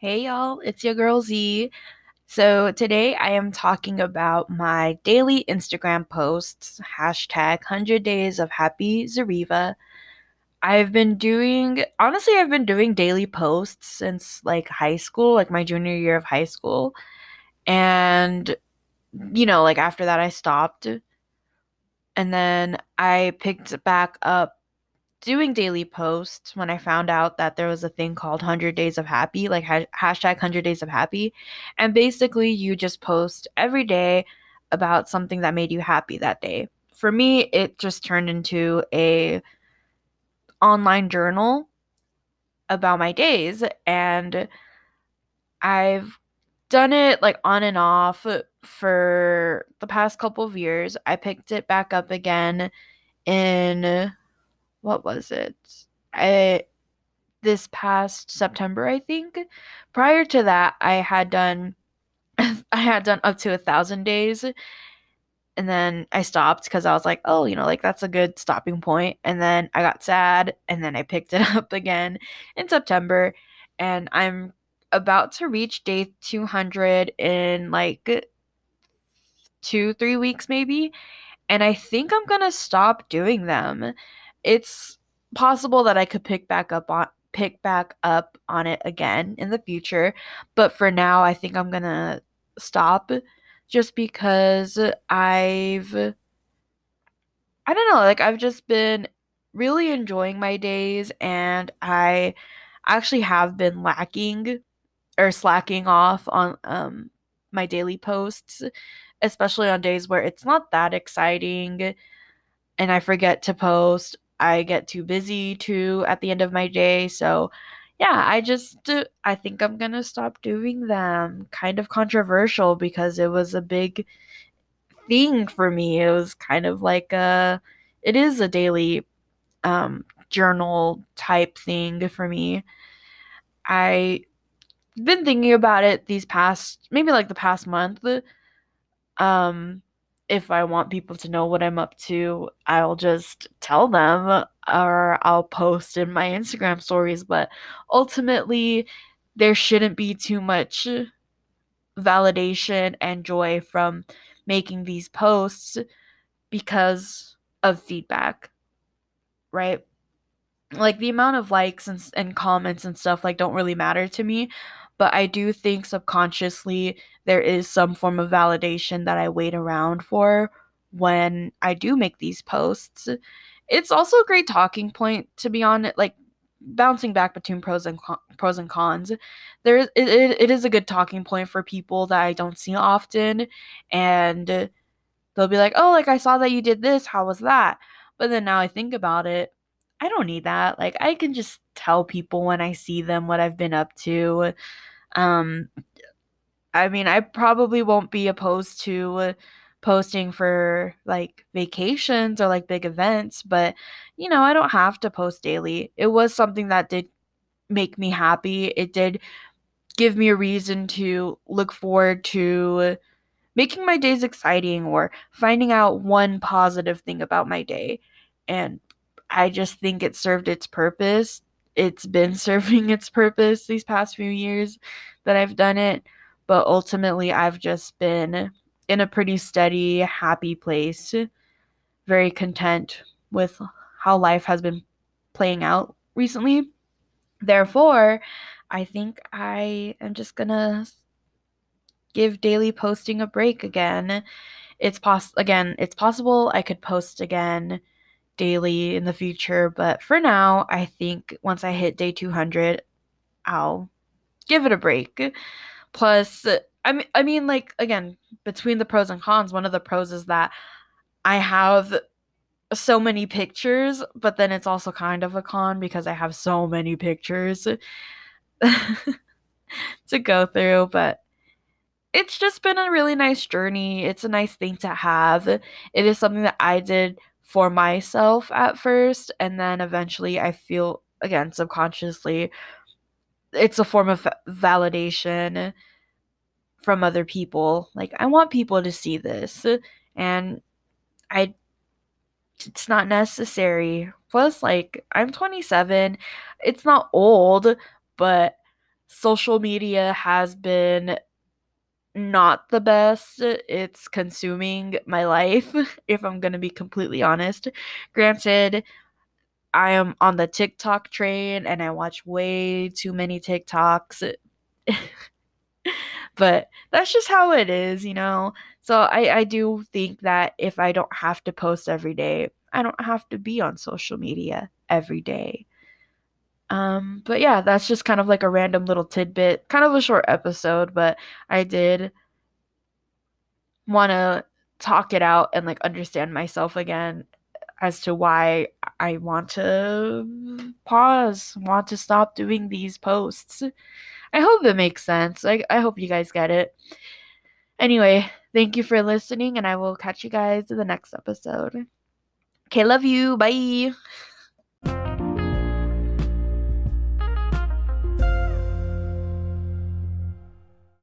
Hey y'all, it's your girl Z. So today I am talking about my daily Instagram posts, hashtag 100 days of happy Zareva. I've been doing, honestly, I've been doing daily posts since like high school, like my junior year of high school. And, you know, like after that I stopped. And then I picked back up doing daily posts when I found out that there was a thing called 100 Days of Happy, like ha- hashtag 100 Days of Happy. And basically, you just post every day about something that made you happy that day. For me, it just turned into a online journal about my days and I've done it like on and off for the past couple of years. I picked it back up again in what was it? I this past September, I think. Prior to that, I had done I had done up to a thousand days. And then I stopped because I was like, oh, you know, like that's a good stopping point. And then I got sad and then I picked it up again in September. And I'm about to reach day 200 in like two, three weeks maybe. And I think I'm going to stop doing them it's possible that I could pick back up on pick back up on it again in the future, but for now I think I'm going to stop just because I've I don't know, like I've just been really enjoying my days and I actually have been lacking or slacking off on um my daily posts, especially on days where it's not that exciting and I forget to post I get too busy too at the end of my day. So, yeah, I just I think I'm going to stop doing them. Kind of controversial because it was a big thing for me. It was kind of like a it is a daily um journal type thing for me. I been thinking about it these past maybe like the past month um if I want people to know what I'm up to, I'll just tell them or I'll post in my Instagram stories. But ultimately, there shouldn't be too much validation and joy from making these posts because of feedback, right? Like the amount of likes and, and comments and stuff like don't really matter to me but I do think subconsciously there is some form of validation that I wait around for when I do make these posts. It's also a great talking point to be on like bouncing back between pros and con- pros and cons. There is it, it, it is a good talking point for people that I don't see often and they'll be like, "Oh, like I saw that you did this. How was that?" But then now I think about it, I don't need that. Like I can just tell people when I see them what I've been up to. Um, I mean, I probably won't be opposed to posting for like vacations or like big events, but you know, I don't have to post daily. It was something that did make me happy. It did give me a reason to look forward to making my days exciting or finding out one positive thing about my day. And I just think it served its purpose it's been serving its purpose these past few years that I've done it. But ultimately, I've just been in a pretty steady, happy place, very content with how life has been playing out recently. Therefore, I think I am just gonna give daily posting a break again. It's poss again, it's possible I could post again daily in the future, but for now, I think once I hit day 200, I'll give it a break. Plus, I mean, I mean, like again, between the pros and cons, one of the pros is that I have so many pictures, but then it's also kind of a con because I have so many pictures to go through. But it's just been a really nice journey. It's a nice thing to have. It is something that I did for myself at first and then eventually I feel again subconsciously it's a form of validation from other people. Like I want people to see this and I it's not necessary. Plus like I'm 27 it's not old but social media has been not the best. It's consuming my life, if I'm going to be completely honest. Granted, I am on the TikTok train and I watch way too many TikToks. but that's just how it is, you know. So I I do think that if I don't have to post every day, I don't have to be on social media every day. Um, but yeah, that's just kind of like a random little tidbit, kind of a short episode, but I did want to talk it out and like understand myself again as to why I want to pause, want to stop doing these posts. I hope it makes sense. I, I hope you guys get it. Anyway, thank you for listening, and I will catch you guys in the next episode. Okay, love you. Bye.